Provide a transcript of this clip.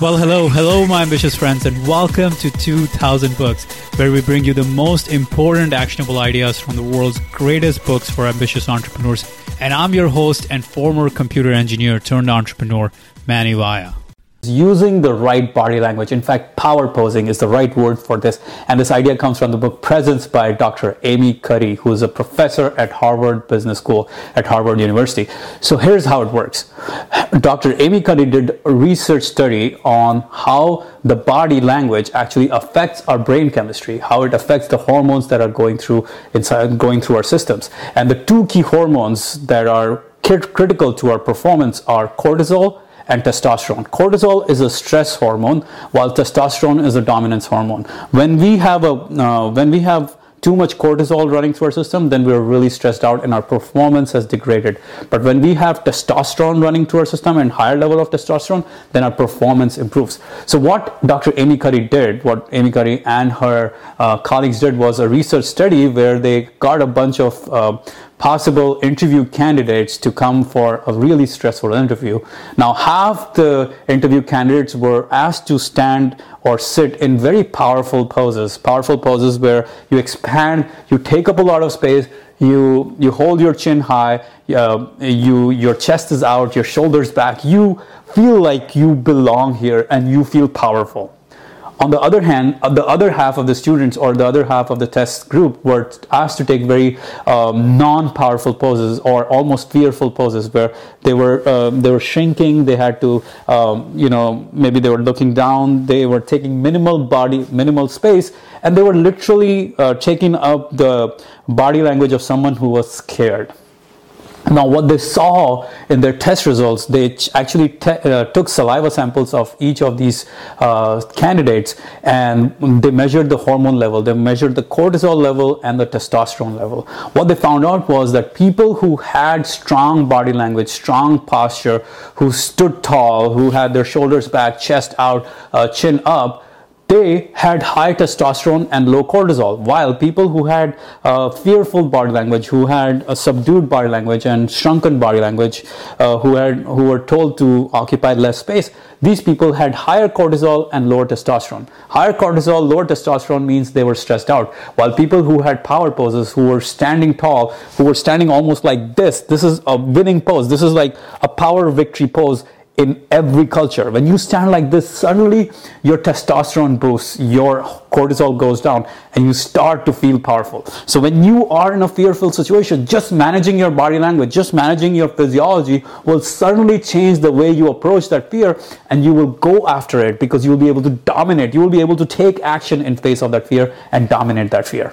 Well, hello, hello, my ambitious friends, and welcome to 2000 Books, where we bring you the most important actionable ideas from the world's greatest books for ambitious entrepreneurs. And I'm your host and former computer engineer turned entrepreneur, Manny Vaya using the right body language. In fact, power posing is the right word for this. And this idea comes from the book Presence by Dr. Amy Cuddy, who is a professor at Harvard Business School at Harvard University. So here's how it works. Dr. Amy Cuddy did a research study on how the body language actually affects our brain chemistry, how it affects the hormones that are going through inside going through our systems. And the two key hormones that are critical to our performance are cortisol and testosterone. Cortisol is a stress hormone, while testosterone is a dominance hormone. When we have a uh, when we have too much cortisol running through our system, then we're really stressed out and our performance has degraded. But when we have testosterone running through our system and higher level of testosterone, then our performance improves. So what Dr. Amy Cuddy did, what Amy Cuddy and her uh, colleagues did was a research study where they got a bunch of uh, possible interview candidates to come for a really stressful interview. Now, half the interview candidates were asked to stand or sit in very powerful poses, powerful poses where you expand, you take up a lot of space, you you hold your chin high, uh, you your chest is out, your shoulders back. You feel like you belong here and you feel powerful. On the other hand, uh, the other half of the students or the other half of the test group were asked to take very um, non-powerful poses or almost fearful poses, where they were um, they were shrinking. They had to, um, you know, maybe they were looking down. They were taking minimal body, minimal space, and they were literally uh, taking up the body language of someone who was scared. Now, what they saw in their test results, they actually te- uh, took saliva samples of each of these uh, candidates and they measured the hormone level, they measured the cortisol level and the testosterone level. What they found out was that people who had strong body language, strong posture, who stood tall, who had their shoulders back, chest out, uh, chin up, they had high testosterone and low cortisol, while people who had fearful body language, who had a subdued body language and shrunken body language, uh, who had who were told to occupy less space, these people had higher cortisol and lower testosterone. Higher cortisol, lower testosterone means they were stressed out, while people who had power poses, who were standing tall, who were standing almost like this, this is a winning pose. This is like a power victory pose in every culture. When you stand like this, suddenly your testosterone boosts, your cortisol goes down, and you start to feel powerful. So, when you are in a fearful situation, just managing your body language, just managing your physiology will suddenly change the way you approach that fear, and you will go after it because you will be able to dominate. You will be able to take action in face of that fear and dominate that fear.